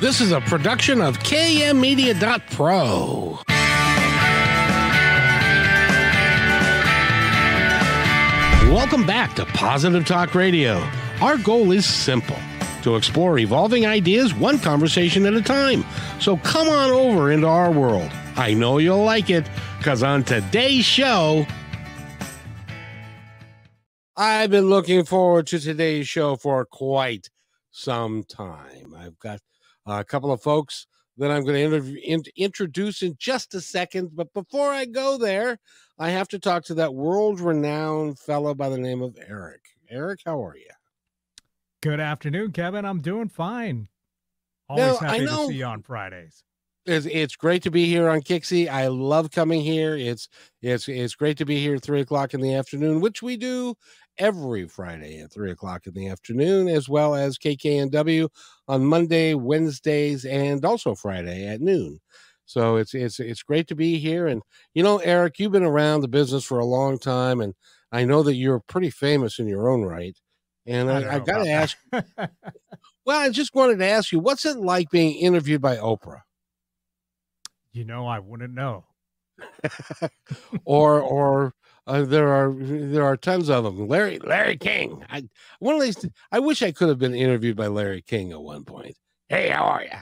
This is a production of KMmedia.pro. Welcome back to Positive Talk Radio. Our goal is simple to explore evolving ideas one conversation at a time. So come on over into our world. I know you'll like it because on today's show, I've been looking forward to today's show for quite some time. I've got a couple of folks that I'm going to in, introduce in just a second. But before I go there, I have to talk to that world renowned fellow by the name of Eric. Eric, how are you? Good afternoon, Kevin. I'm doing fine. Always now, happy to see you on Fridays. It's, it's great to be here on KIXI. I love coming here. It's it's it's great to be here at three o'clock in the afternoon, which we do every Friday at three o'clock in the afternoon, as well as KKNW on Monday, Wednesdays, and also Friday at noon. So it's it's it's great to be here. And you know, Eric, you've been around the business for a long time, and I know that you're pretty famous in your own right. And I, I, I got to ask. well, I just wanted to ask you, what's it like being interviewed by Oprah? You know, I wouldn't know. or or uh, there are there are tons of them. Larry Larry King. I one of these. I wish I could have been interviewed by Larry King at one point. Hey, how are you?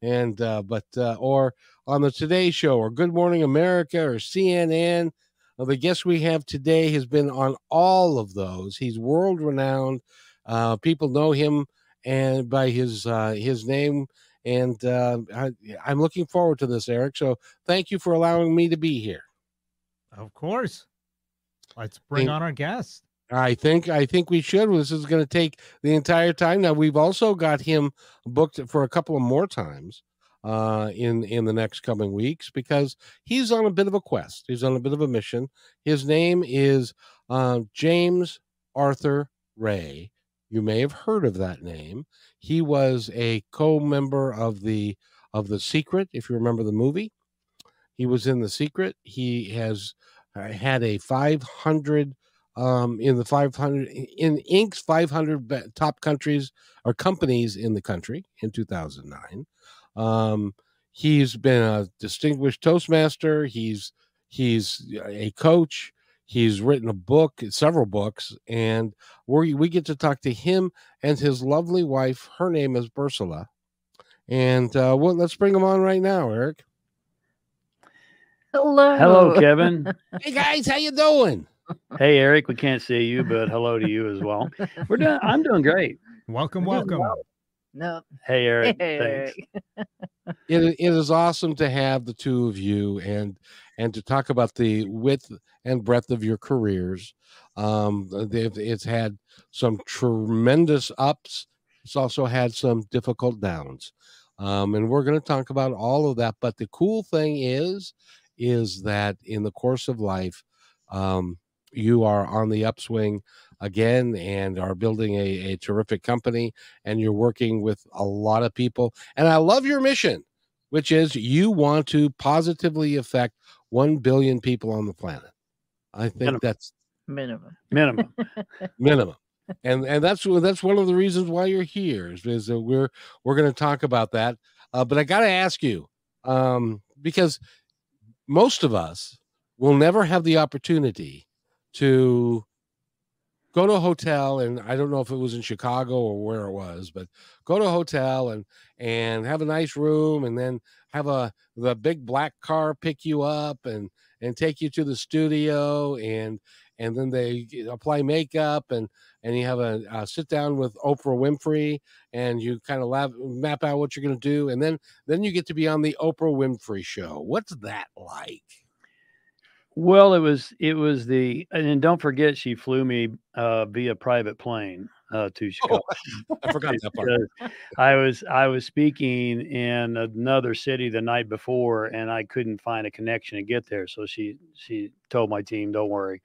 And uh, but uh, or on the Today Show or Good Morning America or CNN. Well, the guest we have today has been on all of those. He's world renowned. Uh, people know him and by his uh, his name. And uh, I, I'm looking forward to this, Eric. So thank you for allowing me to be here. Of course. Let's bring on our guest. I think I think we should. This is going to take the entire time. Now we've also got him booked for a couple of more times uh, in in the next coming weeks because he's on a bit of a quest. He's on a bit of a mission. His name is uh, James Arthur Ray. You may have heard of that name. He was a co-member of the of the Secret, if you remember the movie. He was in the Secret. He has had a 500 um, in the 500 in Inc.'s 500 top countries or companies in the country in 2009. Um, he's been a distinguished Toastmaster. He's he's a coach. He's written a book, several books, and we we get to talk to him and his lovely wife. Her name is Ursula, and uh, well, let's bring him on right now, Eric. Hello. Hello, Kevin. hey guys, how you doing? Hey Eric, we can't see you, but hello to you as well. We're doing. I'm doing great. Welcome, welcome. No. Hey Eric. Hey, Eric. it, it is awesome to have the two of you and and to talk about the width and breadth of your careers. Um, it's had some tremendous ups. It's also had some difficult downs. Um, and we're going to talk about all of that. But the cool thing is, is that in the course of life, um, you are on the upswing again and are building a, a terrific company and you're working with a lot of people. And I love your mission, which is you want to positively affect 1 billion people on the planet. I think minimum. that's minimum. Minimum. minimum. And and that's that's one of the reasons why you're here is, is that we're we're going to talk about that. Uh, but I got to ask you um, because most of us will never have the opportunity to go to a hotel and I don't know if it was in Chicago or where it was, but go to a hotel and and have a nice room and then have a the big black car pick you up and and take you to the studio and and then they apply makeup and and you have a, a sit down with Oprah Winfrey and you kind of lab, map out what you're going to do and then then you get to be on the Oprah Winfrey show. What's that like? Well, it was it was the and don't forget she flew me uh, via private plane uh, to Chicago. Oh, I forgot that part. I was I was speaking in another city the night before, and I couldn't find a connection to get there. So she she told my team, "Don't worry,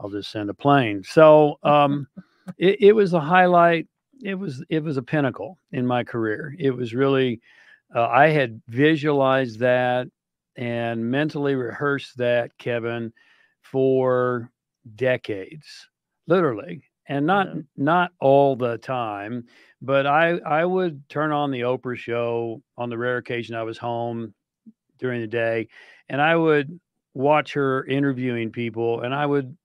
I'll just send a plane." So um, it, it was a highlight. It was it was a pinnacle in my career. It was really uh, I had visualized that and mentally rehearsed that, Kevin, for decades, literally. and not yeah. not all the time, but I I would turn on the Oprah show on the rare occasion I was home during the day, and I would watch her interviewing people, and I would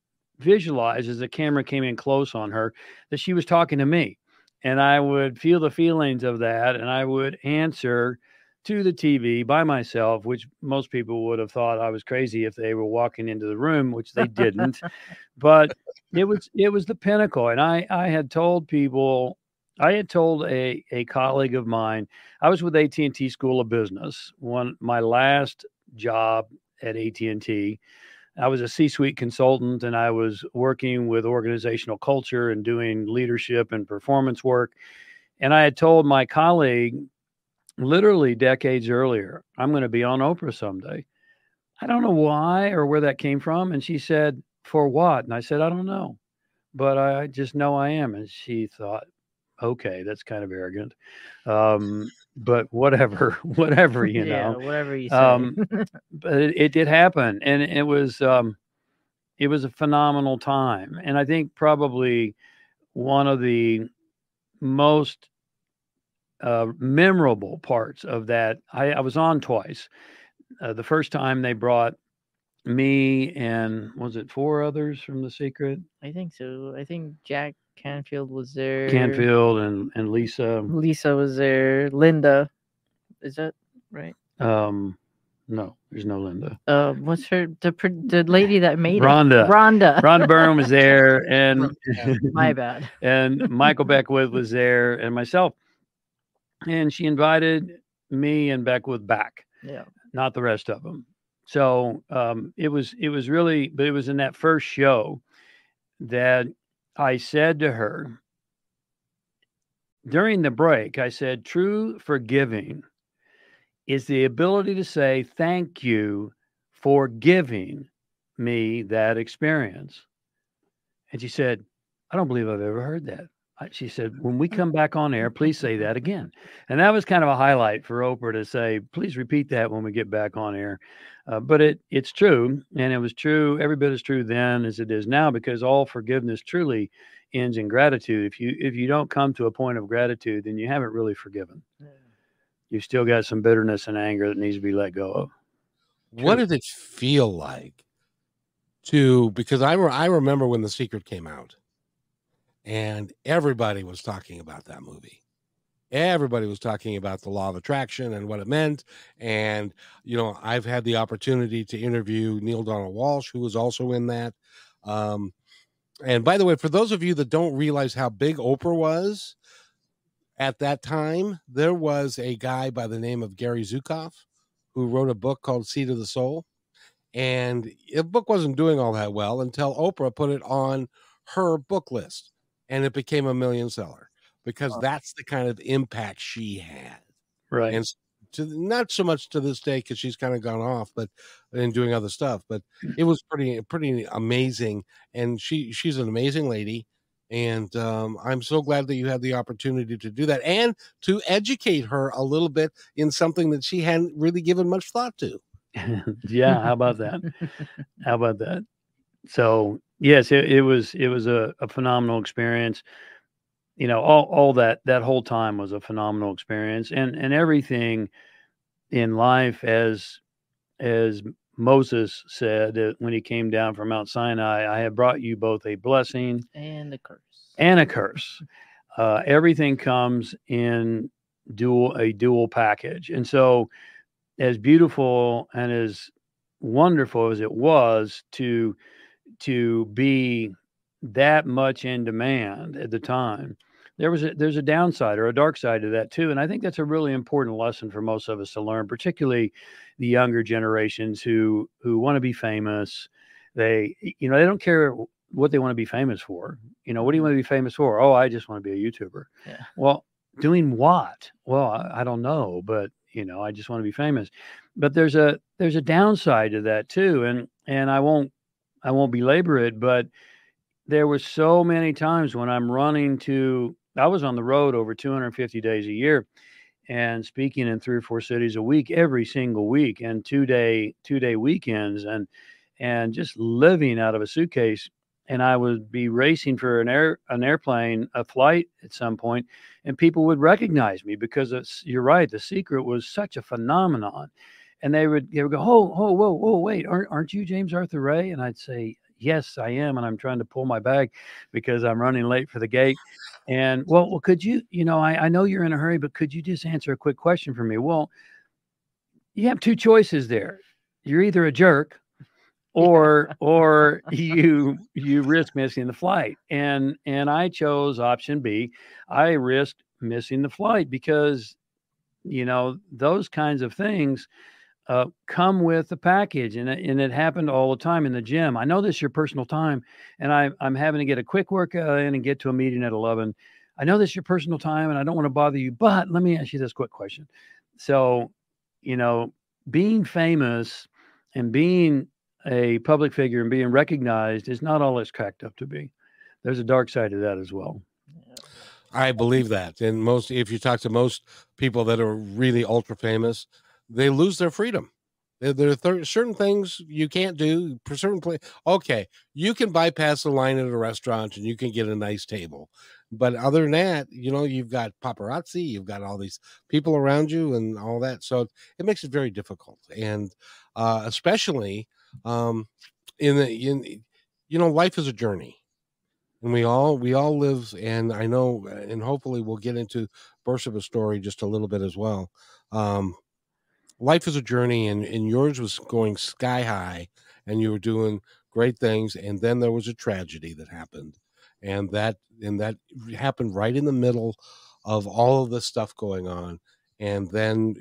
visualize as the camera came in close on her that she was talking to me, and I would feel the feelings of that, and I would answer to the TV by myself, which most people would have thought I was crazy if they were walking into the room, which they didn't. but it was it was the pinnacle, and I I had told people. I had told a, a colleague of mine, I was with AT&T School of Business. One my last job at AT&T, I was a C-suite consultant and I was working with organizational culture and doing leadership and performance work. And I had told my colleague literally decades earlier, I'm going to be on Oprah someday. I don't know why or where that came from. And she said, For what? And I said, I don't know, but I just know I am. And she thought, Okay, that's kind of arrogant. Um, but whatever, whatever, you know. yeah, know, whatever you say. Um, but it, it, did happen. And it was, um, it was a phenomenal time. And I think probably one of the most uh, memorable parts of that. I, I was on twice. Uh, the first time they brought me and was it four others from The Secret? I think so. I think Jack Canfield was there. Canfield and and Lisa. Lisa was there. Linda, is that right? Um, no, there's no Linda. Uh, what's her the the lady that made Rhonda. it? Rhonda. Rhonda Byrne was there, and my bad. and Michael Beckwith was there, and myself and she invited me and Beckwith back. Yeah. Not the rest of them. So um, it was it was really, but it was in that first show that I said to her during the break, I said, true forgiving is the ability to say thank you for giving me that experience. And she said, I don't believe I've ever heard that she said, when we come back on air, please say that again. And that was kind of a highlight for Oprah to say, please repeat that when we get back on air. Uh, but it it's true, and it was true every bit as true then as it is now, because all forgiveness truly ends in gratitude. If you if you don't come to a point of gratitude, then you haven't really forgiven. You've still got some bitterness and anger that needs to be let go of. True. What does it feel like to? Because I re- I remember when the secret came out and everybody was talking about that movie. Everybody was talking about the law of attraction and what it meant and you know i've had the opportunity to interview Neale Donald Walsch, who was also in that um, and by the way for those of you that don't realize how big oprah was at that time there was a guy by the name of gary zukav who wrote a book called Seat of the Soul and the book wasn't doing all that well until oprah put it on her book list and it became a million seller because that's the kind of impact she had. Right. And to not so much to this day because she's kind of gone off, but and doing other stuff. But mm. it was pretty pretty amazing, and she she's an amazing lady, and um, I'm so glad that you had the opportunity to do that and to educate her a little bit in something that she hadn't really given much thought to. yeah, how about that? how about that? So yes, it, it was it was a, a, phenomenal experience. You know, all all that that whole time was a phenomenal experience, and and everything in life, as as Moses said uh, when he came down from Mount Sinai, I have brought you both a blessing and a curse. And a curse. Uh, everything comes in dual a dual package, and so as beautiful and as wonderful as it was to to be that much in demand at the time there was a there's a downside or a dark side to that too. And i think that's a really important lesson for most of us to learn particularly the younger generations who who want to be famous. They you know they don't care what they want to be famous for. You know what do you mm-hmm. want to be famous for? Oh i just want to be a youtuber. Yeah. well doing what? Well I, I don't know but you know i just want to be famous. But there's a there's a downside to that too. And and i won't I won't belabor it, but there were so many times when I'm running to, I was on the road over 250 days a year and speaking in three or four cities a week every single week and two day two day weekends and and just living out of a suitcase and I would be racing for an air an airplane, a flight at some point, and people would recognize me because it's you're right. The secret was such a phenomenon, and they would they would go, oh, oh, whoa, whoa, wait, aren't aren't you James Arthur Ray? And I'd say, yes, I am, and I'm trying to pull my bag because I'm running late for the gate. And well, well, could you, you know, I, I know you're in a hurry, but could you just answer a quick question for me? Well, you have two choices there. You're either a jerk or or you you risk missing the flight and and i chose option b i risked missing the flight because you know those kinds of things uh, come with the package and, and it happened all the time in the gym i know this is your personal time and I, i'm having to get a quick workout in and get to a meeting at 11 i know this is your personal time and i don't want to bother you but let me ask you this quick question so you know being famous and being a public figure and being recognized is not all it's cracked up to be. There's a dark side to that as well. I believe that. And most, if you talk to most people that are really ultra famous, they lose their freedom. There, are th- certain things you can't do. For certain place, okay, you can bypass the line at a restaurant and you can get a nice table, but other than that, you know, you've got paparazzi, you've got all these people around you, and all that. So it makes it very difficult, and uh, especially um, in the in you know life is a journey and we all we all live and i know and hopefully we'll get into Bersabeh's story just a little bit as well um life is a journey and and yours was going sky high and you were doing great things and then there was a tragedy that happened and that and that happened right in the middle of all of the stuff going on and then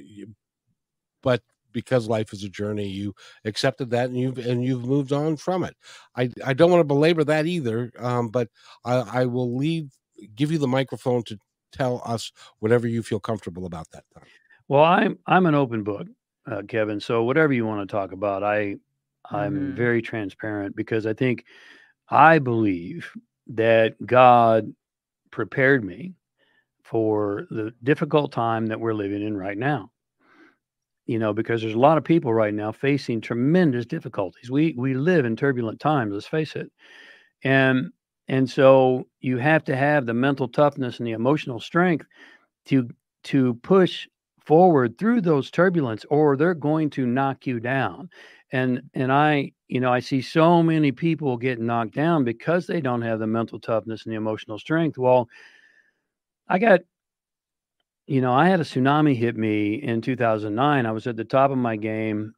but because life is a journey you accepted that and you've and you've moved on from it. I i don't want to belabor that either um, but i i will leave give you the microphone to tell us whatever you feel comfortable about that time well i'm i'm an open book uh, kevin so whatever you want to talk about i i'm mm-hmm. very transparent because i think i believe that god prepared me for the difficult time that we're living in right now you know, because there's a lot of people right now facing tremendous difficulties. We we live in turbulent times, let's face it. And and so you have to have the mental toughness and the emotional strength to to push forward through those turbulence or they're going to knock you down. And mm-hmm. and I, you know, I see so many people get knocked down because they don't have the mental toughness and the emotional strength. Well, I got you know, I had a tsunami hit me in 2009. I was at the top of my game,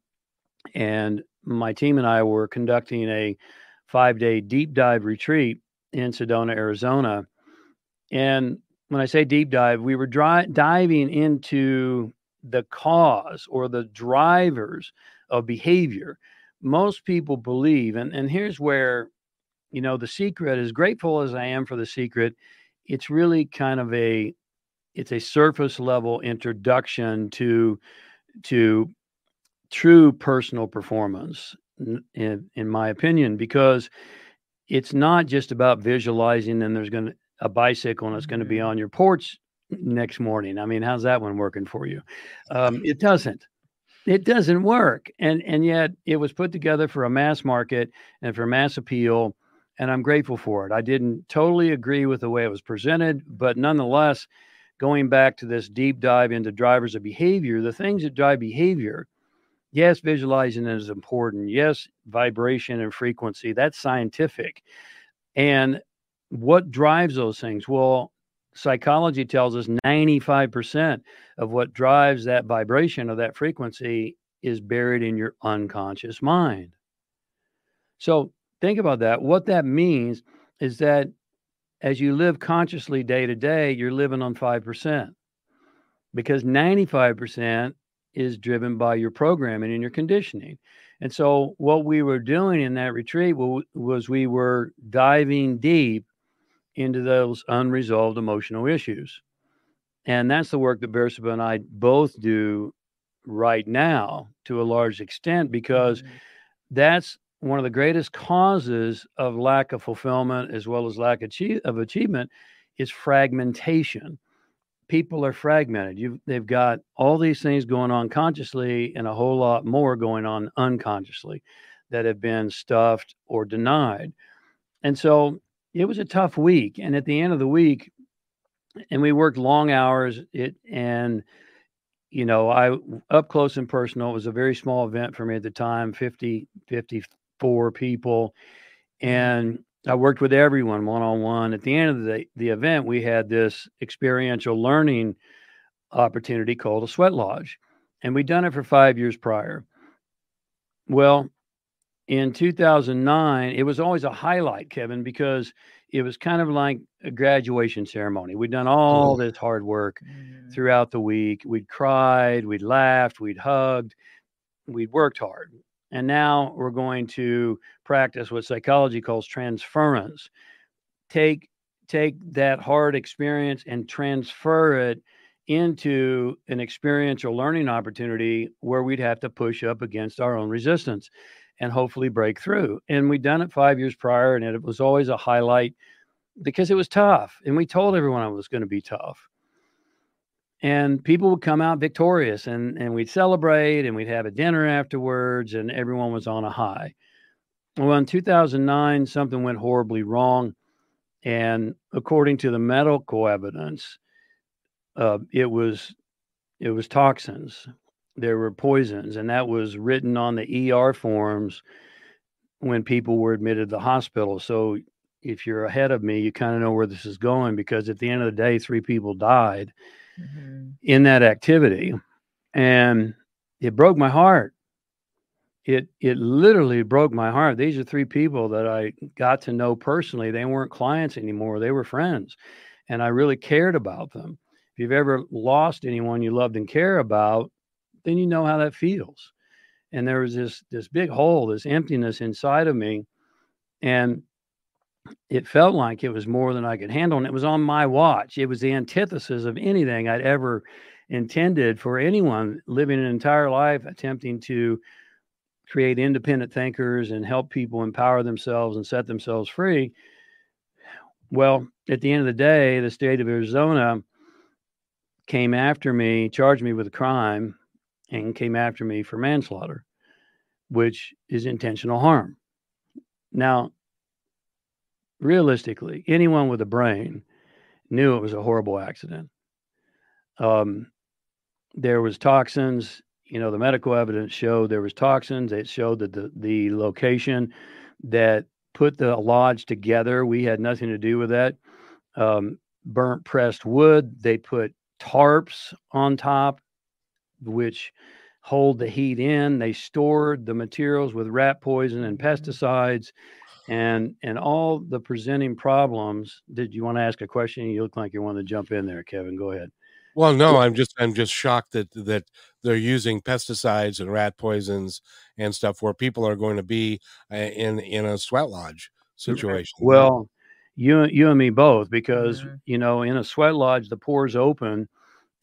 and my team and I were conducting a five day deep dive retreat in Sedona, Arizona. And when I say deep dive, we were dry, diving into the cause or the drivers of behavior. Most people believe, and, and here's where, you know, the secret, as grateful as I am for the secret, it's really kind of a it's a surface level introduction to to true personal performance in, in my opinion because it's not just about visualizing and there's going to a bicycle and it's going to be mm-hmm. on your porch next morning i mean how's that one working for you um, it doesn't it doesn't work and and yet it was put together for a mass market and for mass appeal and i'm grateful for it i didn't totally agree with the way it was presented but nonetheless going back to this deep dive into drivers of behavior, the things that drive behavior, yes, visualizing is important. Yes, vibration and frequency, that's scientific. And what drives those things? Well, psychology tells us 95% of what drives that vibration or that frequency is buried in your unconscious mind. So think about that. What that means is that as you live consciously day to day, you're living on 5% because 95% is driven by your programming and your conditioning. And so, what we were doing in that retreat was we were diving deep into those unresolved emotional issues. And that's the work that Bersabeh and I both do right now to a large extent because mm-hmm. that's one of the greatest causes of lack of fulfillment as well as lack of achievement is fragmentation. People are fragmented. You've, they've got all these things going on consciously and a whole lot more going on unconsciously that have been stuffed or denied. and so it was a tough week. And at the end of the week, and we worked long hours. It and you know, I up close and personal. It was a very small event for me at the time, 50, 54 people. And I worked with everyone one on one. At the end of the, the event, we had this experiential learning opportunity called a sweat lodge. And we'd done it for five years prior. Well, in 2009, it was always a highlight, Kevin, because it was kind of like a graduation ceremony. We'd done all this hard work mm. throughout the week. We'd cried, we'd laughed, we'd hugged, we'd worked hard. And now we're going to practice what psychology calls transference. Take take that hard experience and transfer it into an experiential learning opportunity where we'd have to push up against our own resistance and hopefully break through. And we'd done it five years prior, and it was always a highlight because it was tough. And we told everyone it was going to be tough. And people would come out victorious, and, and we'd celebrate, and we'd have a dinner afterwards, and everyone was on a high. Well, in 2009, something went horribly wrong. And according to the medical evidence, uh, it was it was toxins there were poisons, and that was written on the ER forms when people were admitted to the hospital. So if you're ahead of me, you kind of know where this is going because at the end of the day, three people died mm-hmm. in that activity, and it broke my heart. It it literally broke my heart. These are three people that I got to know personally. They weren't clients anymore; they were friends, and I really cared about them. If you've ever lost anyone you loved and care about, then you know how that feels. And there was this this big hole, this emptiness inside of me, and it felt like it was more than I could handle. And it was on my watch. It was the antithesis of anything I'd ever intended for anyone living an entire life attempting to create independent thinkers and help people empower themselves and set themselves free. Well, at the end of the day, the state of Arizona came after me, charged me with a crime, and came after me for manslaughter, which is intentional harm. Now, realistically, anyone with a brain knew it was a horrible accident. Um, there was toxins. You know, the medical evidence showed there was toxins. It showed that the the location that put the lodge together, we had nothing to do with that. Um, burnt pressed wood. They put tarps on top which hold the heat in. They stored the materials with rat poison and mm-hmm. pesticides and and all the presenting problems. Did you want to ask a question? You look like you want to jump in there, Kevin. Go ahead. Well, no, I'm just I'm just shocked that that they're using pesticides and rat poisons and stuff where people are going to be uh, in in a sweat lodge situation. Well, you you and me both because mm-hmm. you know in a sweat lodge the pores open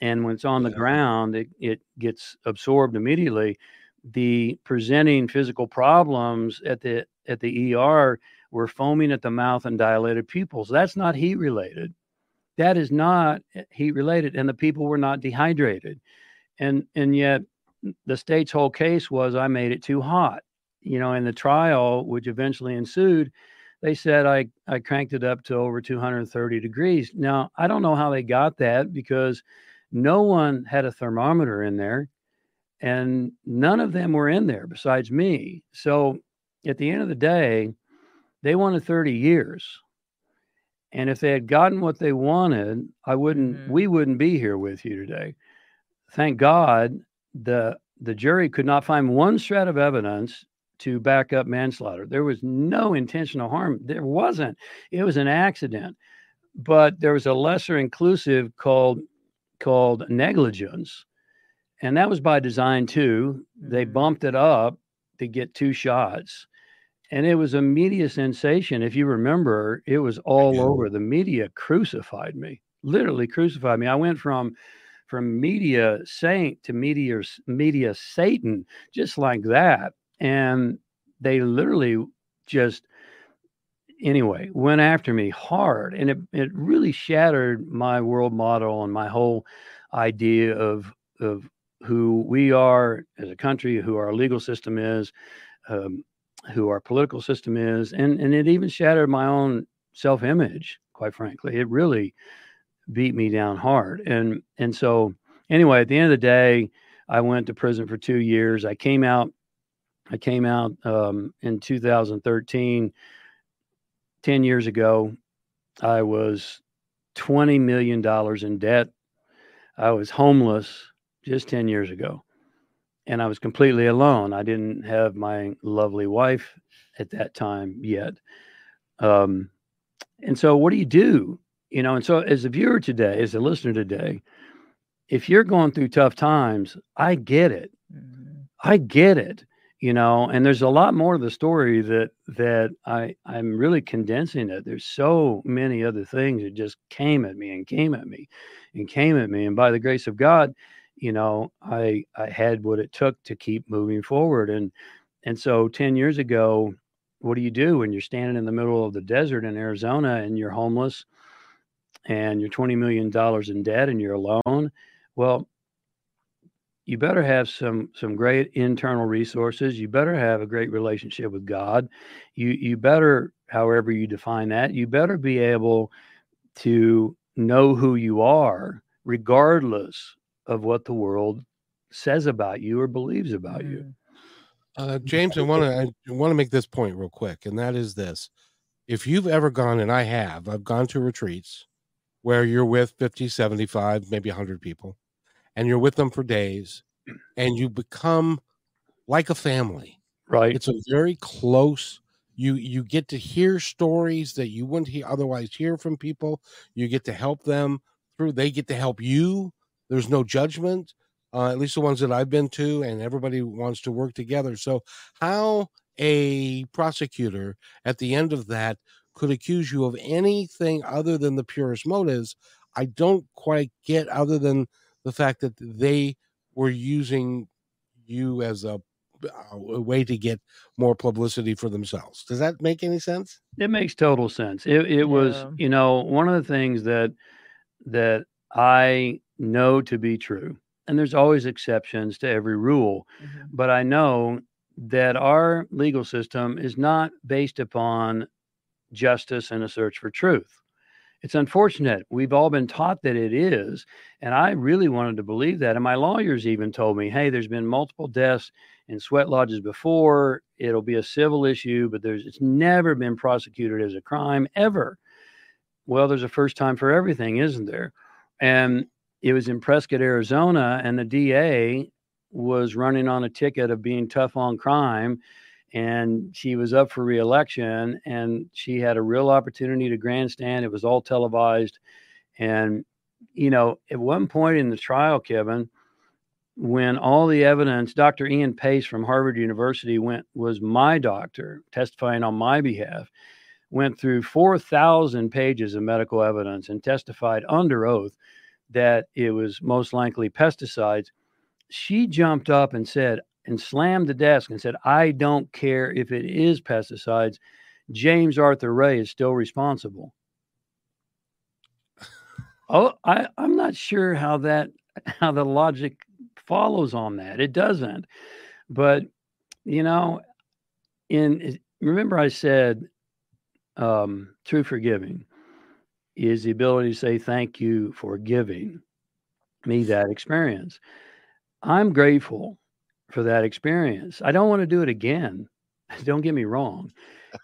and when it's on the yeah. ground it, it gets absorbed immediately. The presenting physical problems at the at the er were foaming at the mouth and dilated pupils. That's not heat related. That is not eh, heat related and the people were not dehydrated. And and yet the state's whole case was i made it too hot you know in the trial which eventually ensued they said i i cranked it up to over 230 degrees. Now i don't know how they got that because no one had a thermometer in there, and none of them were in there besides me. So at the end of the day, they wanted 30 years. And if they had gotten what they wanted, I wouldn't mm-hmm. we wouldn't be here with you today. Thank God the the jury could not find one shred of evidence to back up manslaughter. There was no intentional harm. There wasn't. It was an accident. But there was a lesser inclusive called called Negligence. And that was by design too. They mm-hmm. bumped it up to get two shots. And it was a media sensation. If you remember, it was all over. The media crucified me, literally crucified me. I went from from media saint to media media Satan, just like that. And they literally just anyway went after me hard and it, it really shattered my world model and my whole idea of of who we are as a country who our legal system is um, who our political system is, and and it even shattered my own self image. Quite frankly, it really beat me down hard. And and so anyway, at the end of the day, I went to prison for two years. I came out. I came out um, in 2013. Ten years ago, I was 20 million dollars in debt. I was homeless just 10 years ago and I was completely alone. I didn't have my lovely wife at that time yet. Um, and so, what do you do? You know, and so as a viewer today, as a listener today, if you're going through tough times, I get it. Mm-hmm. I get it. You know, and there's a lot more to the story that that I I'm really condensing it. There's so many other things that just came at me and came at me and came at me, and by the grace of God, you know, I I had what it took to keep moving forward. And and so 10 years ago, what do you do when you're standing in the middle of the desert in Arizona and you're homeless and you're 20 million dollars in debt and you're alone? Well, you better have some some great internal resources. You better have a great relationship with God. You you better, however you define that, you better be able to know who you are regardless of what the world says about you or believes about you. Mm. Uh, James, I want to I want to make this point real quick, and that is this: if you've ever gone, and I have, I've gone to retreats where you're with 50, 75, maybe 100 people, and you're with them for days, and you become like a family. Right. It's a very close. You you get to hear stories that you wouldn't hear otherwise hear from people. You get to help them through. They get to help you there's no judgment, uh, at least the ones that I've been to, and everybody wants to work together. So, how a prosecutor at the end of that could accuse you of anything other than the purest motives, I don't quite get, other than the fact that they were using you as a, a way to get more publicity for themselves. Does that make any sense? It makes total sense. It, it yeah. was, you know, one of the things that that I know to be true. And there's always exceptions to every rule. Mm-hmm. But I know that our legal system is not based upon justice and a search for truth. It's unfortunate. We've all been taught that it is. And I really wanted to believe that. And my lawyers even told me, hey, there's been multiple deaths in sweat lodges before. It'll be a civil issue, but there's it's never been prosecuted as a crime ever. Well, there's a first time for everything, isn't there? And it was in Prescott, Arizona, and the DA was running on a ticket of being tough on crime. And she was up for reelection, and she had a real opportunity to grandstand. It was all televised. And, you know, at one point in the trial, Kevin, when all the evidence, Dr. Ian Pace from Harvard University went was my doctor testifying on my behalf, went through 4,000 pages of medical evidence and testified under oath that it was most likely pesticides, she jumped up and said, and slammed the desk and said, I don't care if it is pesticides. James Arthur Ray is still responsible. oh, I, I'm not sure how that how the logic follows on that. It doesn't. But you know, in remember I said um, true forgiving is the ability to say thank you for giving me that experience. I'm grateful for that experience. I don't want to do it again. Don't get me wrong,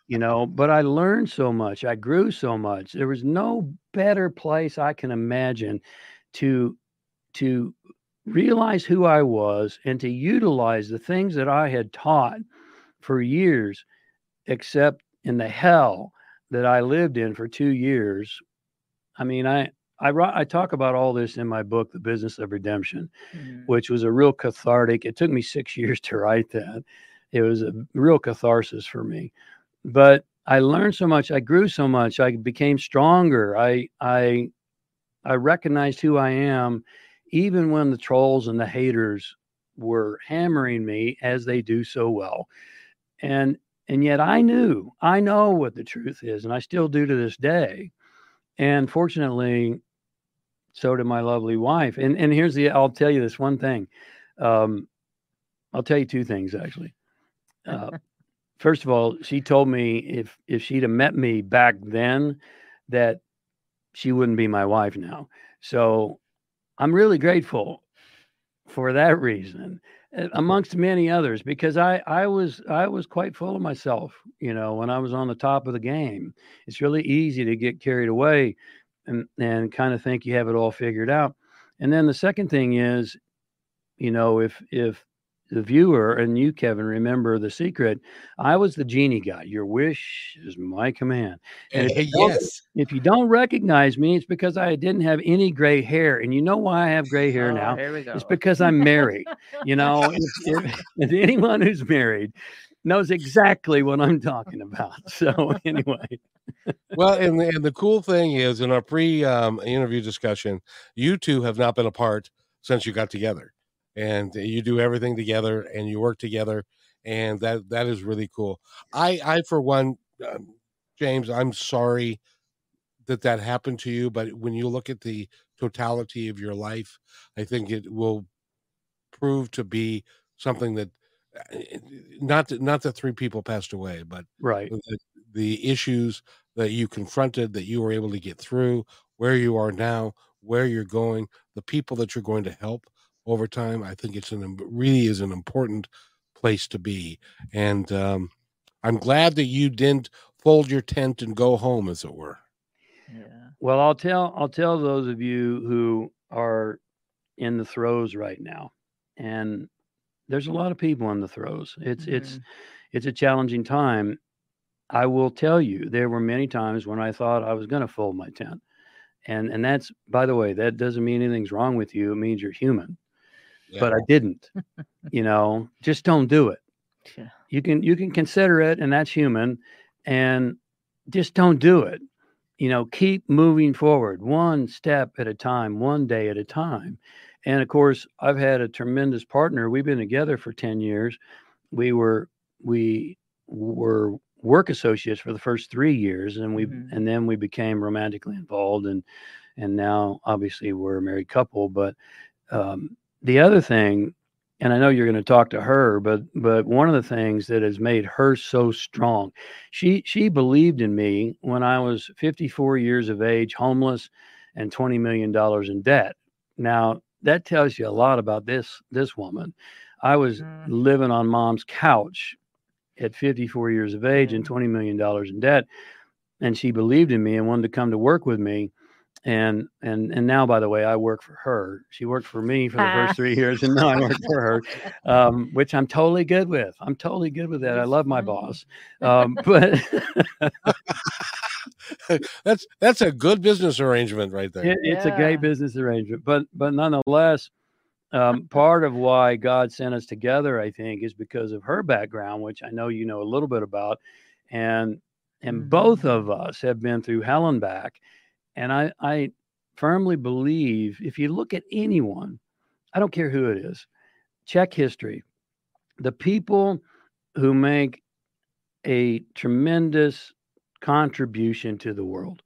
you know, but I learned so much. I grew so much. There was no better place I can imagine to to realize who I was and to utilize the things that I had taught for years, except in the hell that I lived in for two years I mean, I I I talk about all this in my book, The Business of Redemption, mm-hmm. which was a real cathartic. It took me six years to write that. It was a real catharsis for me, but I learned so much. I grew so much. I became stronger. I I I recognized who I am, even when the trolls and the haters were hammering me as they do so well, and and yet I knew I know what the truth is, and I still do to this day and fortunately, so did my lovely wife. And and here's the I'll tell you this one thing. Um, I'll tell you two things actually. Uh, first of all, she told me if if she'd have met me back then, that she wouldn't be my wife now. So I'm really grateful for that reason amongst many others because I I was I was quite full of myself, you know, when I was on the top of the game. It's really easy to get carried away and and kind of think you have it all figured out. And then the second thing is, you know, if if the viewer and you, Kevin, remember the secret. I was the genie guy. Your wish is my command. And if yes. If you don't recognize me, it's because I didn't have any gray hair. And you know why I have gray hair Oh, now? Here we go. It's because I'm married. you know, if, if, if anyone who's married knows exactly what I'm talking about. So anyway, well, and the, and the cool thing is, in our pre-interview discussion, you two have not been apart since you got together, and you do everything together, and you work together, and that that is really cool. I, I for one, um, James, I'm sorry that that happened to you, but when you look at the totality of your life, I think it will prove to be something that not that, not that three people passed away, but right. the, the issues that you confronted that you were able to get through, where you are now, where you're going, the people that you're going to help over time. I think it's an really is an important place to be, and um, I'm glad that you didn't fold your tent and go home, as it were. Yeah. Well, I'll tell I'll tell those of you who are in the throes right now, and there's a lot of people in the throes. It's it's Mhm. it's a challenging time. I will tell you, there were many times when I thought I was going to fold my tent, and and that's by the way, that doesn't mean anything's wrong with you. It means you're human. But I didn't. you know, just don't do it. Yeah. You can you can consider it, and that's human, and just don't do it. You know, keep moving forward, one step at a time, one day at a time. And of course, I've had a tremendous partner. We've been together for 10 years. We were we were work associates for the first three years and we Mhm. and then we became romantically involved and and now obviously we're a married couple. But um, the other thing, and I know you're going to talk to her, but but one of the things that has made her so strong, she she believed in me when I was 54 years of age, homeless, and 20 million dollars in debt. Now that tells you a lot about this this woman. I was Mm. living on mom's couch at 54 years of age and Mm. 20 million dollars in debt, and she believed in me and wanted to come to work with me and and and now by the way i work for her she worked for me for the Ah. first three years and now i work for her um, which i'm totally good with i'm totally good with that i love my boss um, but that's that's a good business arrangement right there. it, it's a Yeah. great business arrangement but but nonetheless um, part of why god sent us together i think is because of her background which i know you know a little bit about and and both of us have been through hell and back and i i firmly believe if you look at anyone i don't care who it is check history the people who make a tremendous contribution to the world.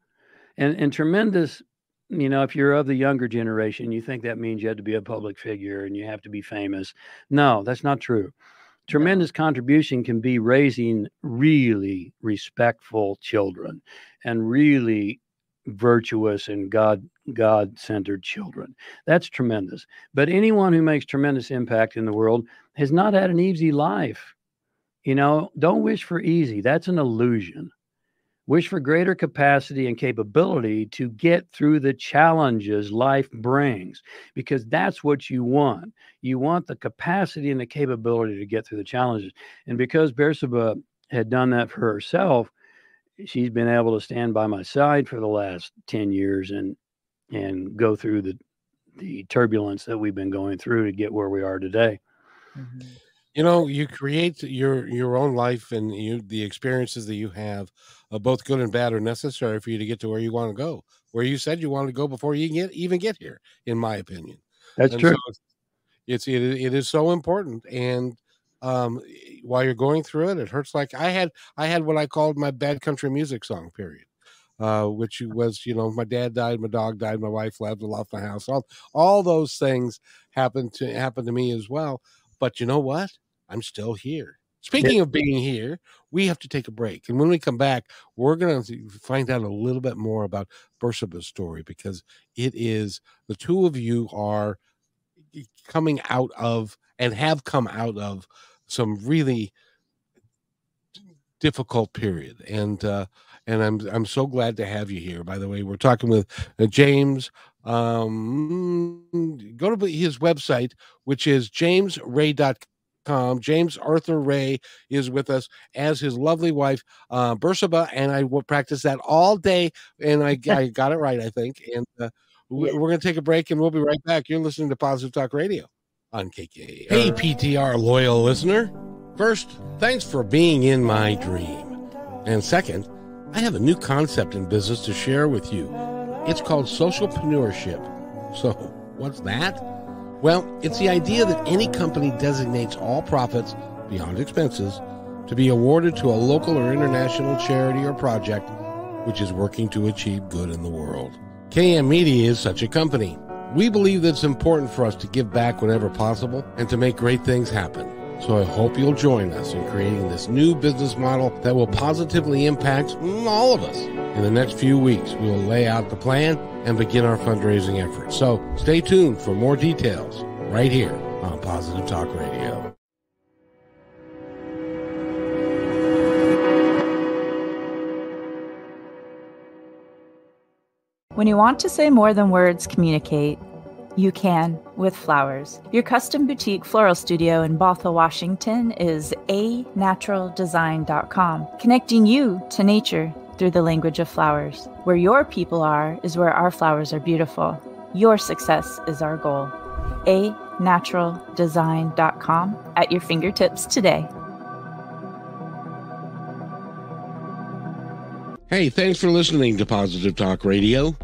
And and tremendous you know if you're of the younger generation you think that means you have to be a public figure and you have to be famous. No that's not true. Tremendous contribution can be raising really respectful children and really virtuous and god god centered children. That's tremendous. But anyone who makes tremendous impact in the world has not had an easy life. You know don't wish for easy. That's an illusion wish for greater capacity and capability to get through the challenges life brings because that's what you want. You want the capacity and the capability to get through the challenges. And because Bersabeh had done that for herself she's been able to stand by my side for the last 10 years and and go through the the turbulence that we've been going through to get where we are today. Mhm. you know you create your your own life and you the experiences that you have uh, both good and bad are necessary for you to get to where you want to go where you said you wanted to go before you get even get here in my opinion. That's And true. so it's, it's it, it is so important and um while you're going through it it hurts like i had i had what i called my bad country music song period uh which was you know my dad died my dog died my wife left I lost my house all all those things happened to happen to me as well but you know what? I'm still here Speaking of being here, we have to take a break. And when we come back, we're going to find out a little bit more about Bersabeh's story because it is the two of you are coming out of and have come out of some really difficult period. And, uh, and I'm I'm so glad to have you here. By the way, we're talking with uh, James. Um, go to his website, which is jamesray.com com. James Arthur Ray is with us as his lovely wife, uh, Bersabeh, and I will practice that all day. And I, I got it right, I think. And uh, we're going to take a break and we'll be right back. You're listening to Positive Talk Radio on KK. Hey, PTR loyal listener. First, thanks for being in my dream. And second, I have a new concept in business to share with you. It's called socialpreneurship. So, what's that? Well, it's the idea that any company designates all profits beyond expenses to be awarded to a local or international charity or project which is working to achieve good in the world. KM Media is such a company. We believe that it's important for us to give back whenever possible and to make great things happen. So I hope you'll join us in creating this new business model that will positively impact all of us. In the next few weeks, we will lay out the plan and begin our fundraising efforts. So stay tuned for more details right here on Positive Talk Radio. When you want to say more than words communicate, you can with flowers. Your custom boutique floral studio in Bothell, Washington is a naturaldesign.com, connecting you to nature through the language of flowers. Where your people are is where our flowers are beautiful. Your success is our goal. A naturaldesign.com at your fingertips today. Hey, thanks for listening to Positive Talk Radio.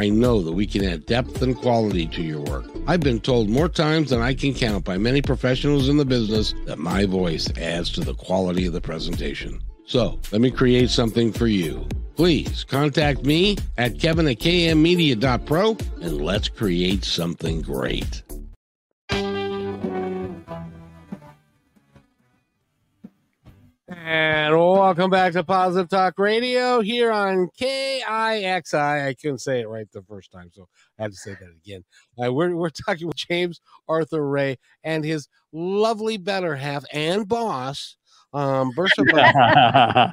I know that we can add depth and quality to your work. I've been told more times than I can count by many professionals in the business that my voice adds to the quality of the presentation. So let me create something for you. Please contact me at kevin at kmmedia.pro and let's create something great. And welcome back to Positive Talk Radio here on KIXI. I couldn't say it right the first time, so I had to say that again. Uh, we're, we're talking with James Arthur Ray and his lovely better half and boss, um, I,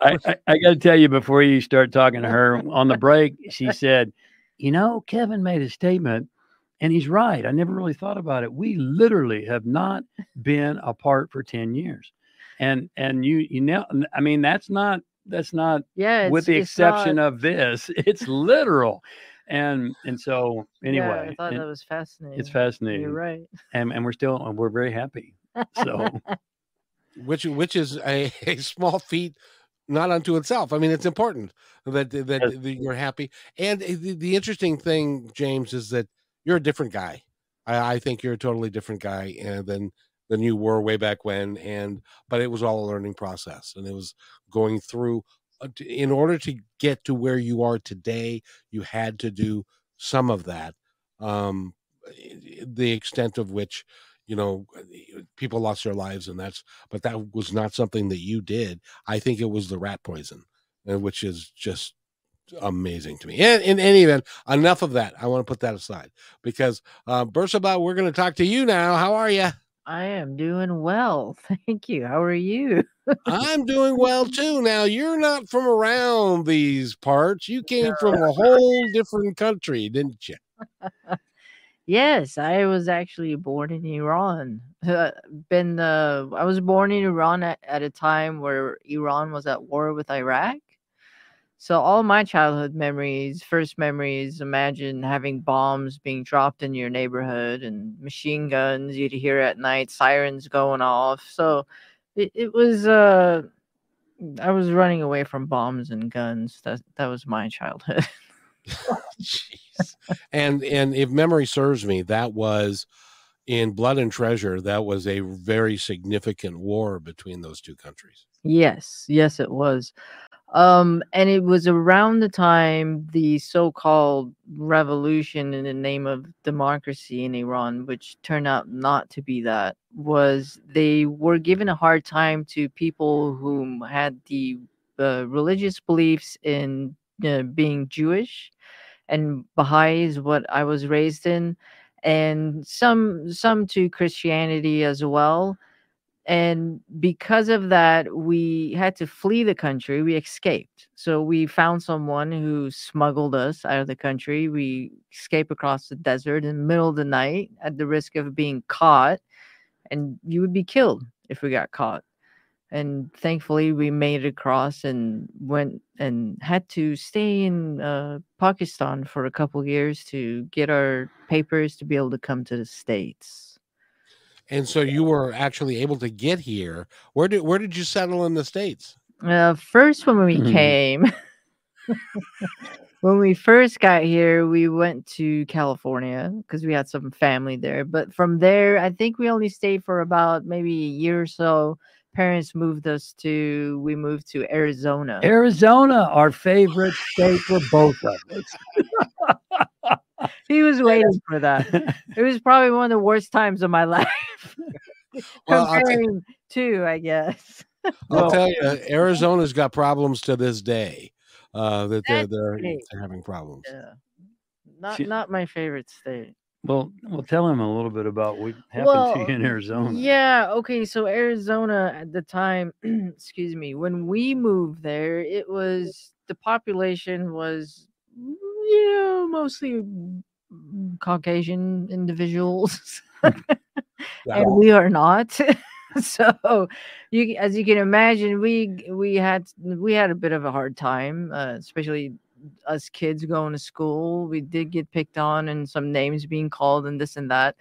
I, I got to tell you before you start talking to her on the break, she said, You know, Kevin made a statement and he's right. I never really thought about it. We literally have not been apart for 10 years and and you you know i mean that's not that's not yeah with the exception not... of this it's literal and and so anyway yeah, i thought that was fascinating it's fascinating you're right and and we're still we're very happy so which which is a, a small feat not unto itself. I mean, it's important that that, that you're happy. And eh, the, the, interesting thing, James, is that you're a different guy. I, I think you're a totally different guy and than than you were way back when and but it was all a learning process and it was going through uh, in order to get to where you are today you had to do some of that um the extent of which you know people lost their lives and that's but that was not something that you did i think it was the rat poison uh, which is just amazing to me. And in any event, enough of that. I want to put that aside because uh, Bersabeh, we're going to talk to you now. How are you? I am doing well. Thank you. How are you? I'm doing well too. Now, you're not from around these parts. You came from a whole different country, didn't you? yes, I was actually born in Iran. Uh, been uh, I was born in Iran at, at a time where Iran was at war with Iraq. So all my childhood memories, first memories, imagine having bombs being dropped in your neighborhood and machine guns you'd hear at night, sirens going off. So it, it was uh I was running away from bombs and guns. That that was my childhood. Jeez. and and if memory serves me, that was in Blood and Treasure. That was a very significant war between those two countries. Yes, yes, it was. Um, and it was around the time the so-called revolution in the name of democracy in Iran, which turned out not to be that, was they were given a hard time to people who had the uh, religious beliefs in uh, being Jewish, and Baha'i is what I was raised in, and some some to Christianity as well and because of that we had to flee the country we escaped. So we found someone who smuggled us out of the country. We escaped across the desert in the middle of the night at the risk of being caught and you would be killed if we got caught. And thankfully we made it across and went and had to stay in uh, pakistan for a couple years to get our papers to be able to come to the states and so you were actually able to get here. Where did where did you settle in the states? Uh, first, when we mm-hmm. came, when we first got here, we went to California because we had some family there. But from there, I think we only stayed for about maybe a year or so. Parents moved us to we moved to Arizona. Arizona, our favorite state for both of us. he was waiting for that. It was probably one of the worst times of my life. well, Comparing to, I guess. I'll well, tell you, Arizona's got problems to this day. Uh, that they're they're, they're, having problems. Yeah. Not not my favorite state. Well, well, tell him a little bit about what happened well, to you in Arizona. Yeah. Okay. So Arizona at the time, excuse me, when we moved there, it was the population was you know, mostly Caucasian individuals. and we are not. so you as you can imagine we we had we had a bit of a hard time uh, especially us kids going to school we did get picked on and some names being called and this and that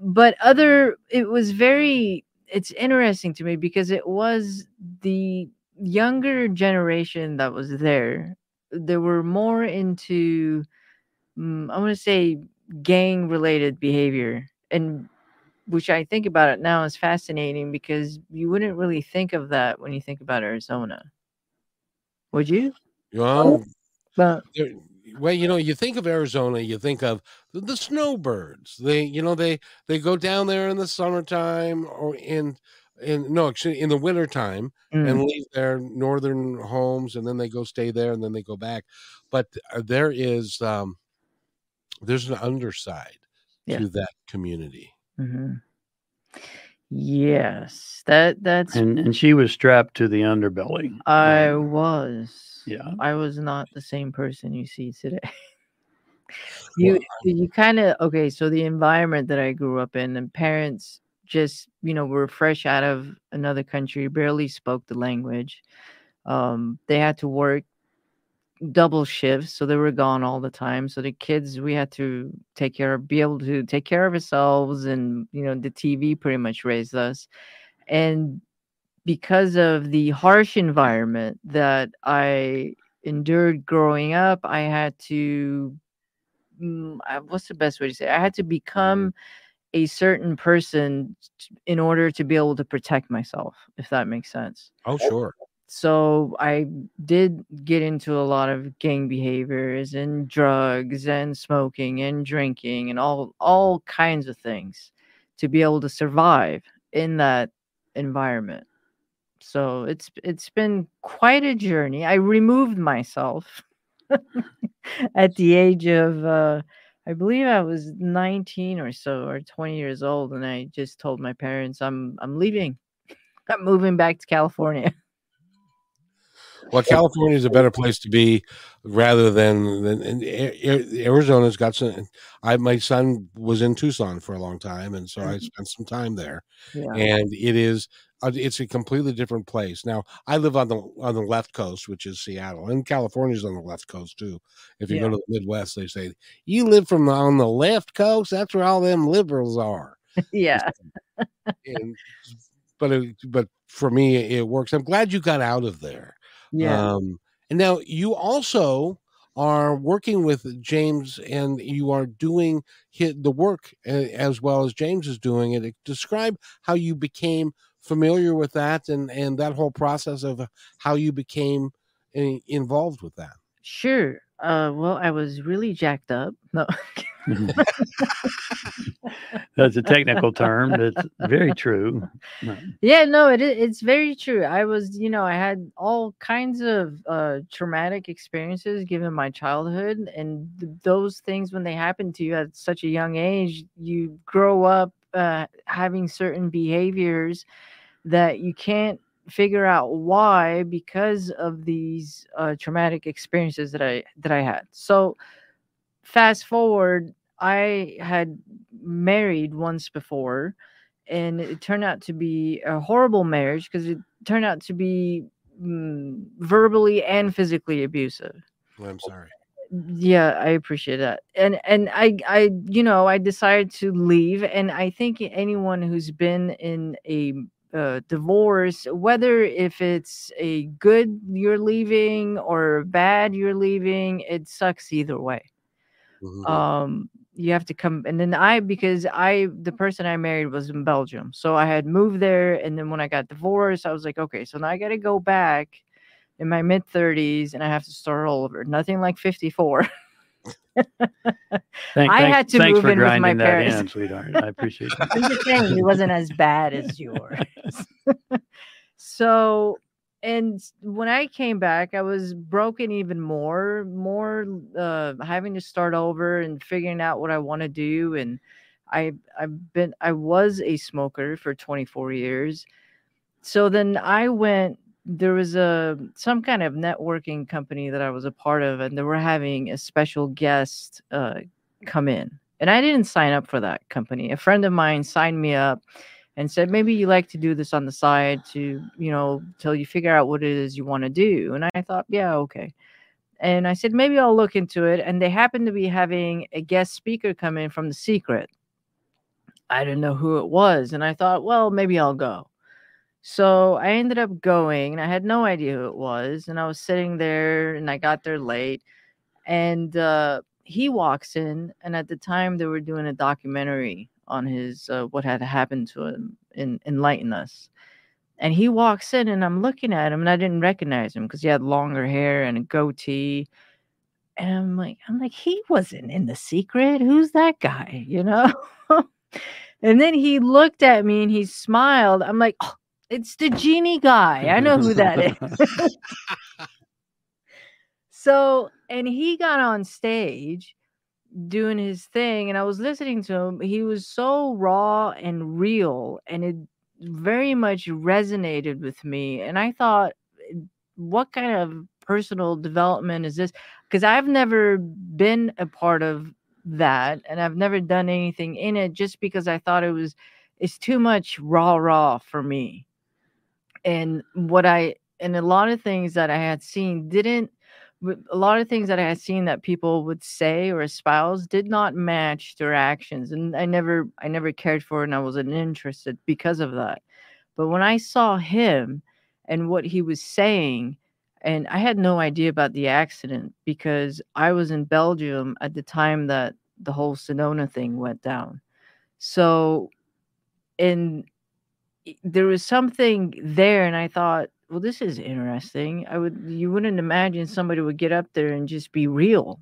but other it was very it's interesting to me because it was the younger generation that was there they were more into um, I want to say gang related behavior and which I think about it now is fascinating because you wouldn't really think of that when you think about Arizona. Would you? Well, but well, you know, you think of Arizona, you think of the, the snowbirds. They, you know, they they go down there in the summertime or in in no actually in the wintertime mm. and leave their northern homes and then they go stay there and then they go back but uh, there is um there's an underside yeah. to that community mm-hmm. yes that that's and and she was strapped to the underbelly i um, was yeah i was not the same person you see today you well, you kind of okay so the environment that i grew up in and parents just you know were fresh out of another country barely spoke the language. Um, they had to work double shifts so they were gone all the time. So the kids we had to take care of be able to take care of ourselves and you know the tv pretty much raised us. And because of the harsh environment that i endured growing up i had to mm, what's the best way to say it? i had to become a certain person in order to be able to protect myself, if that makes sense. Oh, sure. So I did get into a lot of gang behaviors and drugs and smoking and drinking and all all kinds of things to be able to survive in that environment. So it's it's been quite a journey. I removed myself at the age of uh, I believe I was 19 or so or 20 years old and I just told my parents I'm I'm leaving. I'm moving back to California. Well, California is a better place to be rather than than Arizona's got some. I my son was in Tucson for a long time, and so mm-hmm. I spent some time there. Yeah. And it is uh, it's a completely different place. Now, I live on the on the left coast, which is Seattle, and California's on the left coast too. If you yeah. go to the Midwest, they say you live from the, on the left coast. That's where all them liberals are. yeah. and, but it, but for me, it works. I'm glad you got out of there. Yeah. Um, and now you also are working with James and you are doing the work as well as James is doing it. Describe how you became familiar with that and, and that whole process of how you became involved with that. Sure. Uh, well, I was really jacked up. No. That's a technical term. That's very true. Yeah, no, it it's very true. I was, you know, I had all kinds of uh, traumatic experiences given my childhood, and th- those things when they happen to you at such a young age, you grow up uh, having certain behaviors that you can't figure out why because of these uh, traumatic experiences that I that I had. So fast forward, I had married once before, and it turned out to be a horrible marriage because it turned out to be mm, verbally and physically abusive. Well, I'm sorry. Yeah, I appreciate that. And and I I you know, I decided to leave and I think anyone who's been in a uh, divorce, whether if it's a good you're leaving or bad you're leaving, it sucks either way. Mm-hmm. Um, you have to come, and then I because I the person I married was in Belgium, so I had moved there, and then when I got divorced, I was like, okay, so now I got to go back in my mid 30s, and I have to start all over. Nothing like 54. Thank, I had to move in with my parents. In, sweetheart. I appreciate it. It wasn't as bad as yours. so, and when I came back, I was broken even more, more uh, having to start over and figuring out what I want to do. And I, I've been, I was a smoker for 24 years. So then I went there was a some kind of networking company that I was a part of, and they were having a special guest uh, come in, and I didn't sign up for that company. A friend of mine signed me up and said maybe you like to do this on the side to you know till you figure out what it is you want to do. And I thought, yeah, okay. And I said maybe I'll look into it. And they happened to be having a guest speaker come in from the secret. I didn't know who it was, and I thought, well, maybe I'll go. So I ended up going and I had no idea who it was. And I was sitting there and I got there late. And uh, he walks in. And at the time, they were doing a documentary on his uh, what had happened to him in Enlighten Us. And he walks in and I'm looking at him and I didn't recognize him because he had longer hair and a goatee. And I'm like, I'm like, he wasn't in the secret. Who's that guy? You know? and then he looked at me and he smiled. I'm like, oh, it's the genie guy. I know who that is. so, and he got on stage doing his thing, and I was listening to him. He was so raw and real, and it very much resonated with me. And I thought, what kind of personal development is this? Because I've never been a part of that, and I've never done anything in it just because I thought it was it's too much raw raw for me and what I and a lot of things that I had seen didn't a lot of things that I had seen that people would say or espouse did not match their actions and I never I never cared for and I wasn't interested because of that. But when I saw him and what he was saying and I had no idea about the accident because I was in Belgium at the time that the whole Sedona thing went down. So and eh, there was something there and i thought well this is interesting. I would you wouldn't imagine somebody would get up there and just be real.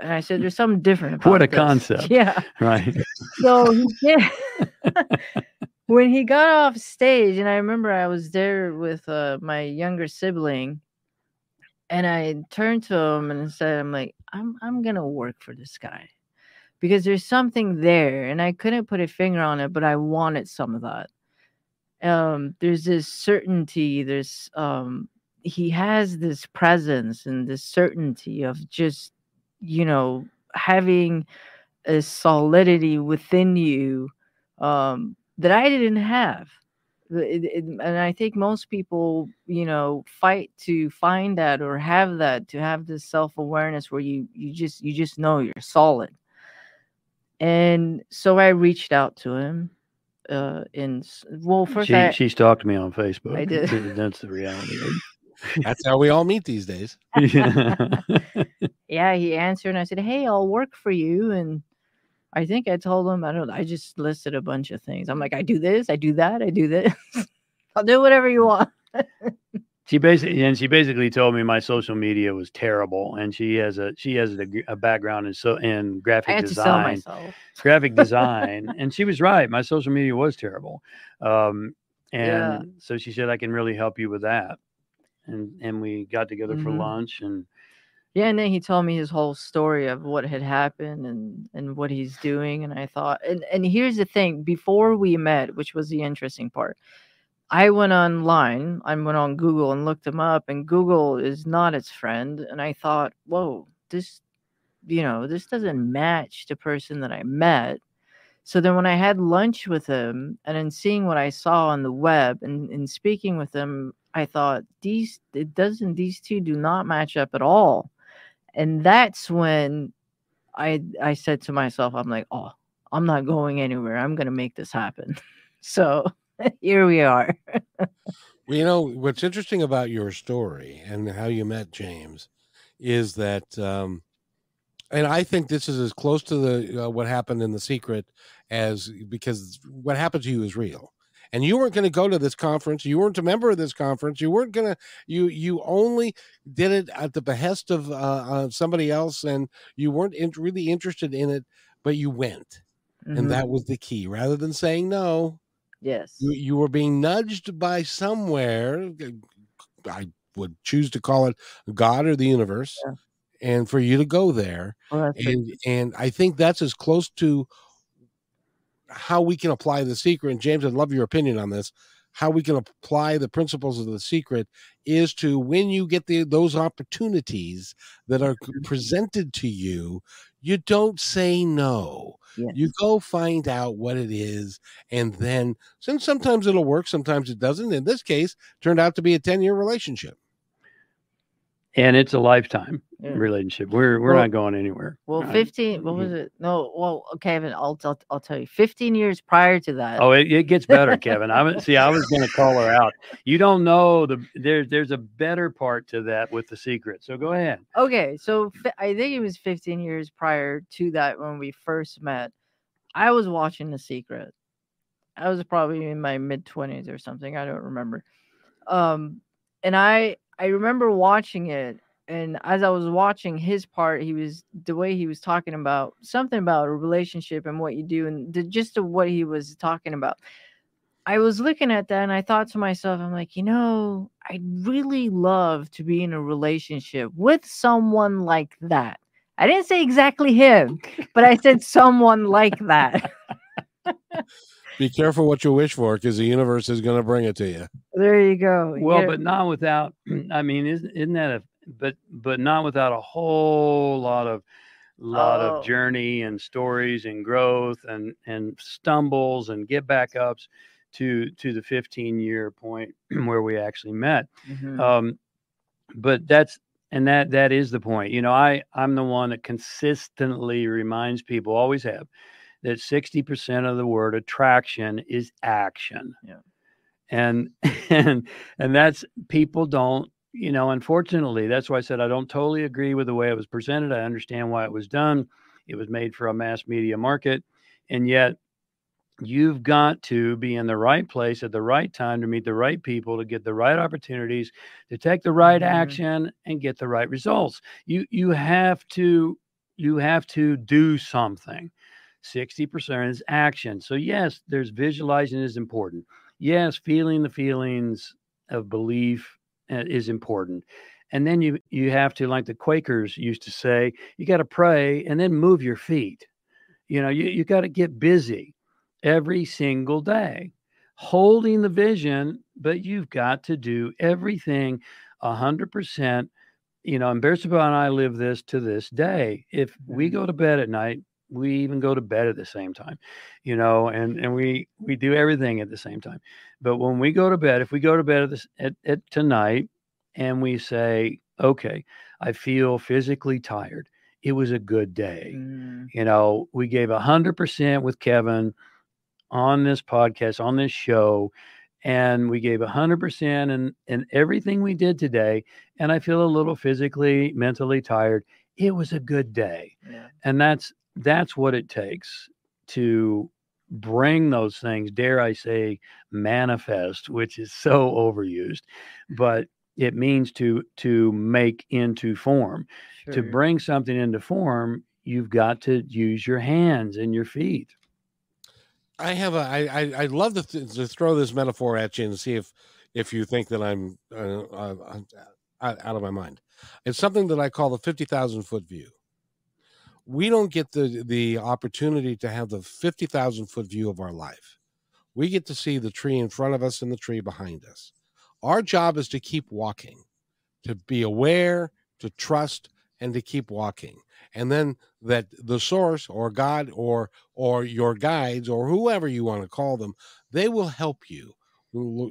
And i said there's something different about what a this. concept. Yeah. Right. So yeah when he got off stage and i remember i was there with uh, my younger sibling and i turned to him and said i'm like i'm i'm gonna work for this guy because there's something there and i couldn't put a finger on it but i wanted some of that um there's this certainty there's um he has this presence and this certainty of just you know having a solidity within you um that i didn't have. It, it, and i think most people you know fight to find that or have that to have this self-awareness where you you just you just know you're solid. And so i reached out to him uh in well first she I, she stalked me on Facebook. I did. That's the reality. That's how we all meet these days. yeah yeah, he answered, and I said, hey, I'll work for you. And I think I told him, I don't I just listed a bunch of things. I'm like, I do this, I do that, I do this. I'll do whatever you want. She basically and she basically told me my social media was terrible, and she has a she has a, a background in so in graphic design, graphic design, and she was right. My social media was terrible, um, and yeah. so she said I can really help you with that, and and we got together mm-hmm. for lunch and. Yeah, and then he told me his whole story of what had happened and and what he's doing, and I thought, and and here's the thing: before we met, which was the interesting part, I went online, I went on Google and looked him up, and Google is not its friend. And I thought, whoa, this, you know, this doesn't match the person that I met. So then when I had lunch with him and in seeing what I saw on the web and, in speaking with him, I thought these it doesn't these two do not match up at all. And that's when I I said to myself, I'm like, oh, I'm not going anywhere. I'm gonna make this happen. So here we are. well, you know, what's interesting about your story and how you met James is that, um, and I think this is as close to the uh, what happened in the secret as because what happened to you is real and you weren't going to go to this conference you weren't a member of this conference you weren't going to you you only did it at the behest of uh, uh, somebody else and you weren't in, really interested in it but you went mm-hmm. and that was the key rather than saying no Yes. You, you were being nudged by somewhere. I would choose to call it God or the universe, yeah. and for you to go there. Oh, and and I think that's as close to how we can apply the secret. And James, I'd love your opinion on this. How we can apply the principles of the secret is to when you get the those opportunities that are mm-hmm. presented to you, you don't say no. Yes. You go find out what it is, and then since sometimes it'll work, sometimes it doesn't. In this case, turned out to be a 10 year relationship. And it's a lifetime yeah. relationship. We're we're well, not going anywhere. Well, right? 15, what was mm-hmm. it? No, well, Kevin, I'll, I'll, I'll tell you. 15 years prior to that. Oh, it, it gets better, Kevin. I see, I was going to call her out. You don't know the there's there's a better part to that with the secret. So go ahead. Okay, so I think it was 15 years prior to that when we first met. I was watching The Secret. I was probably in my mid 20s or something. I don't remember. Um, and I I remember watching it, and as I was watching his part, he was the way he was talking about something about a relationship and what you do, and the, just of what he was talking about. I was looking at that and I thought to myself, I'm like, you know, I'd really love to be in a relationship with someone like that. I didn't say exactly him, but I said someone like that. Be careful what you wish for because the universe is going to bring it to you. There you go. Well, yeah. but not without. I mean, isn't isn't that a but but not without a whole lot of lot oh. of journey and stories and growth and and stumbles and get back ups to to the 15 year point where we actually met. Mm-hmm. Um, but that's and that that is the point. You know, I I'm the one that consistently reminds people, always have that 60% of the word attraction is action. Yeah. And and and that's people don't, you know, unfortunately, that's why I said I don't totally agree with the way it was presented. I understand why it was done. It was made for a mass media market. And yet you've got to be in the right place at the right time to meet the right people to get the right opportunities to take the right mm-hmm. action and get the right results you you have to you have to do something 60% is action. So, yes, there's visualizing is important. Yes, feeling the feelings of belief uh, is important. And then you you have to, like the Quakers used to say, you got to pray and then move your feet. You know, you, you got to get busy every single day, holding the vision, but you've got to do everything a hundred percent. You know, and Bersabeh and I live this to this day. If we mm-hmm. go to bed at night, we even go to bed at the same time you know and and we we do everything at the same time but when we go to bed if we go to bed at this at, at tonight and we say okay i feel physically tired it was a good day mm. you know we gave a hundred percent with kevin on this podcast on this show and we gave a hundred percent and and everything we did today and i feel a little physically mentally tired it was a good day. Yeah. And that's that's what it takes to bring those things, dare I say, manifest, which is so overused, but it means to to make into form. Sure. To bring something into form, you've got to use your hands and your feet. I have a I I I love to, th- to throw this metaphor at you and see if if you think that I'm uh, uh, uh, out of my mind. It's something that I call the fifty thousand foot view. We don't get the the opportunity to have the fifty thousand foot view of our life. We get to see the tree in front of us and the tree behind us. Our job is to keep walking, to be aware, to trust, and to keep walking and then that the source or god or or your guides or whoever you want to call them they will help you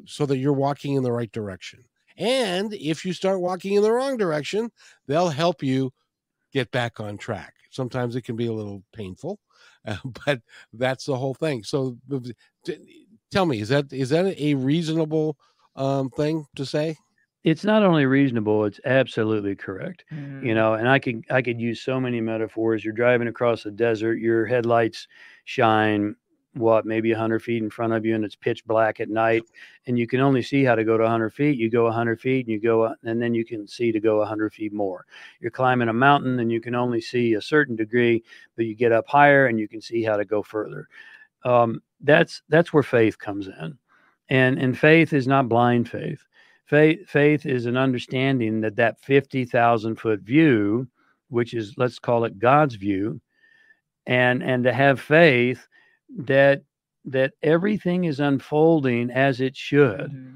so that you're walking in the right direction and if you start walking in the wrong direction they'll help you get back on track sometimes it can be a little painful uh, but that's the whole thing. So tell me is that is that a reasonable um, thing to say? It's not only reasonable it's absolutely correct mm. you know and i could i could use so many metaphors. You're driving across the desert your headlights shine what maybe 100 feet in front of you and it's pitch black at night and you can only see how to go to 100 feet you go 100 feet and you go and then you can see to go 100 feet more. You're climbing a mountain and you can only see a certain degree but you get up higher and you can see how to go further. Um, that's that's where faith comes in. And and faith is not blind faith. Faith, faith is an understanding that that 50,000 foot view, which is, let's call it God's view, and, and to have faith that, that everything is unfolding as it should. Mm-hmm.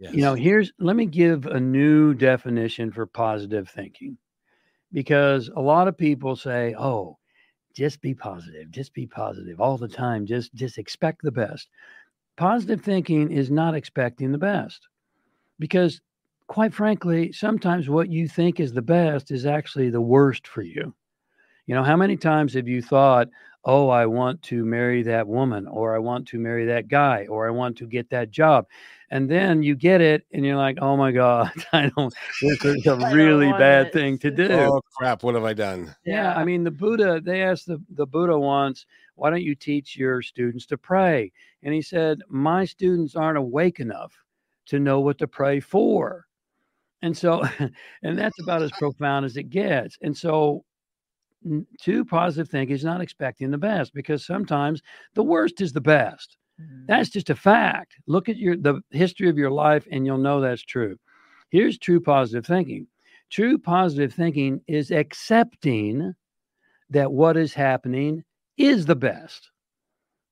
Yes. You know, here's, let me give a new definition for positive thinking because a lot of people say, oh, just be positive, just be positive all the time, just, just expect the best. Positive thinking is not expecting the best because quite frankly, sometimes what you think is the best is actually the worst for you. You know, how many times have you thought, oh, I want to marry that woman, or I want to marry that guy, or I want to get that job? And then you get it, and you're like, oh my God, I don't, this is a really bad it. thing to do. Oh, crap, what have I done? Yeah. I mean, the Buddha, they asked the, the Buddha once, why don't you teach your students to pray? And he said, my students aren't awake enough to know what to pray for. And so, and that's about as profound as it gets. And so, two positive thinking is not expecting the best because sometimes the worst is the best. Mm-hmm. That's just a fact. Look at your the history of your life and you'll know that's true. Here's true positive thinking. True positive thinking is accepting that what is happening is the best.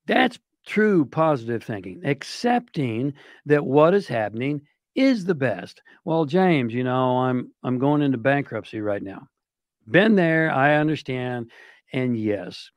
That's true positive thinking, accepting that what is happening is the best. Well, James, you know, I'm I'm going into bankruptcy right now. Been there, I understand. And yes,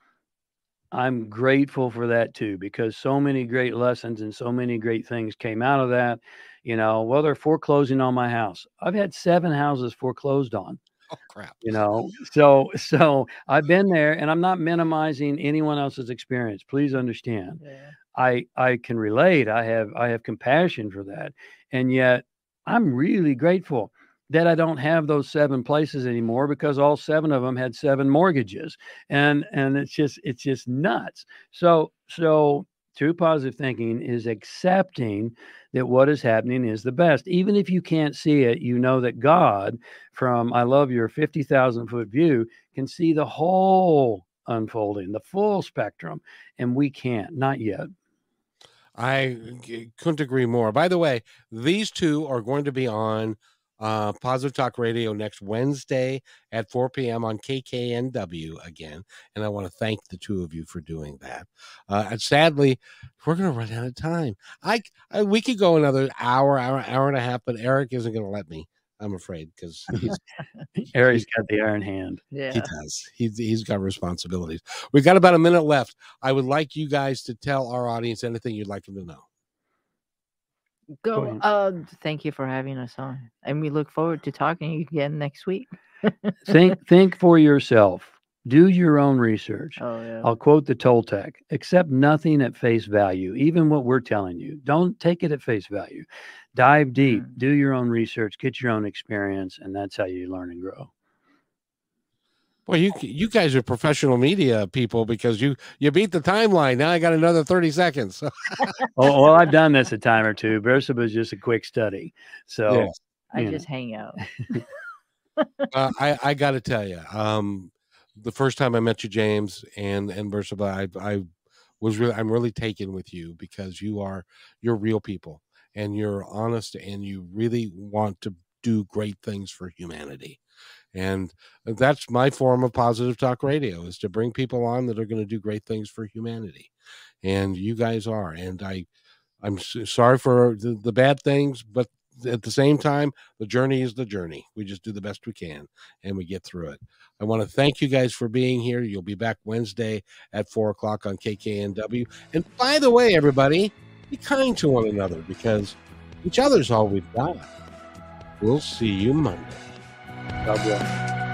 I'm grateful for that too, because so many great lessons and so many great things came out of that. You know, well, they're foreclosing on my house. I've had seven houses foreclosed on. Oh crap. You know, so so I've been there and I'm not minimizing anyone else's experience. Please understand. Yeah. I I can relate. I have I have compassion for that. And yet I'm really grateful that I don't have those seven places anymore because all seven of them had seven mortgages. And and it's just it's just nuts. So so true positive thinking is accepting that what is happening is the best. Even if you can't see it, you know that God, from I love your 50,000 foot view, can see the whole unfolding, the full spectrum. And we can't, not yet. I uh, couldn't agree more. By the way, these two are going to be on uh, Positive Talk Radio next Wednesday at 4 p.m. on KKNW again. And I want to thank the two of you for doing that. Uh, and sadly, we're going to run out of time. I, I, we could go another hour, hour, hour and a half, but Eric isn't going to let me. I'm afraid because he's Eric's got the iron hand. Yeah, he does. He's he's got responsibilities. We've got about a minute left. I would like you guys to tell our audience anything you'd like them to know. Go. Uh, thank you for having us on, and we look forward to talking again next week. think think for yourself. Do your own research. Oh, yeah. I'll quote the Toltec accept nothing at face value, even what we're telling you. Don't take it at face value. Dive deep, mm. do your own research, get your own experience, and that's how you learn and grow. Well, you you guys are professional media people because you you beat the timeline. Now I got another thirty seconds. oh, well, I've done this a time or two. Bersabeh was just a quick study, so yes. I just hang out. uh, I I got to tell you, um, the first time I met you, James and and Bersabeh, I I was really I'm really taken with you because you are you're real people and you're honest and you really want to do great things for humanity and uh, that's my form of positive talk radio is to bring people on that are going to do great things for humanity. And you guys are and i i'm sorry for the, the bad things but at the same time the journey is the journey. We just do the best we can and we get through it. I want to thank you guys for being here. You'll be back wednesday at four o'clock on kknw and by the way everybody be kind to one another because each other's all we've got. We'll see you monday God bless.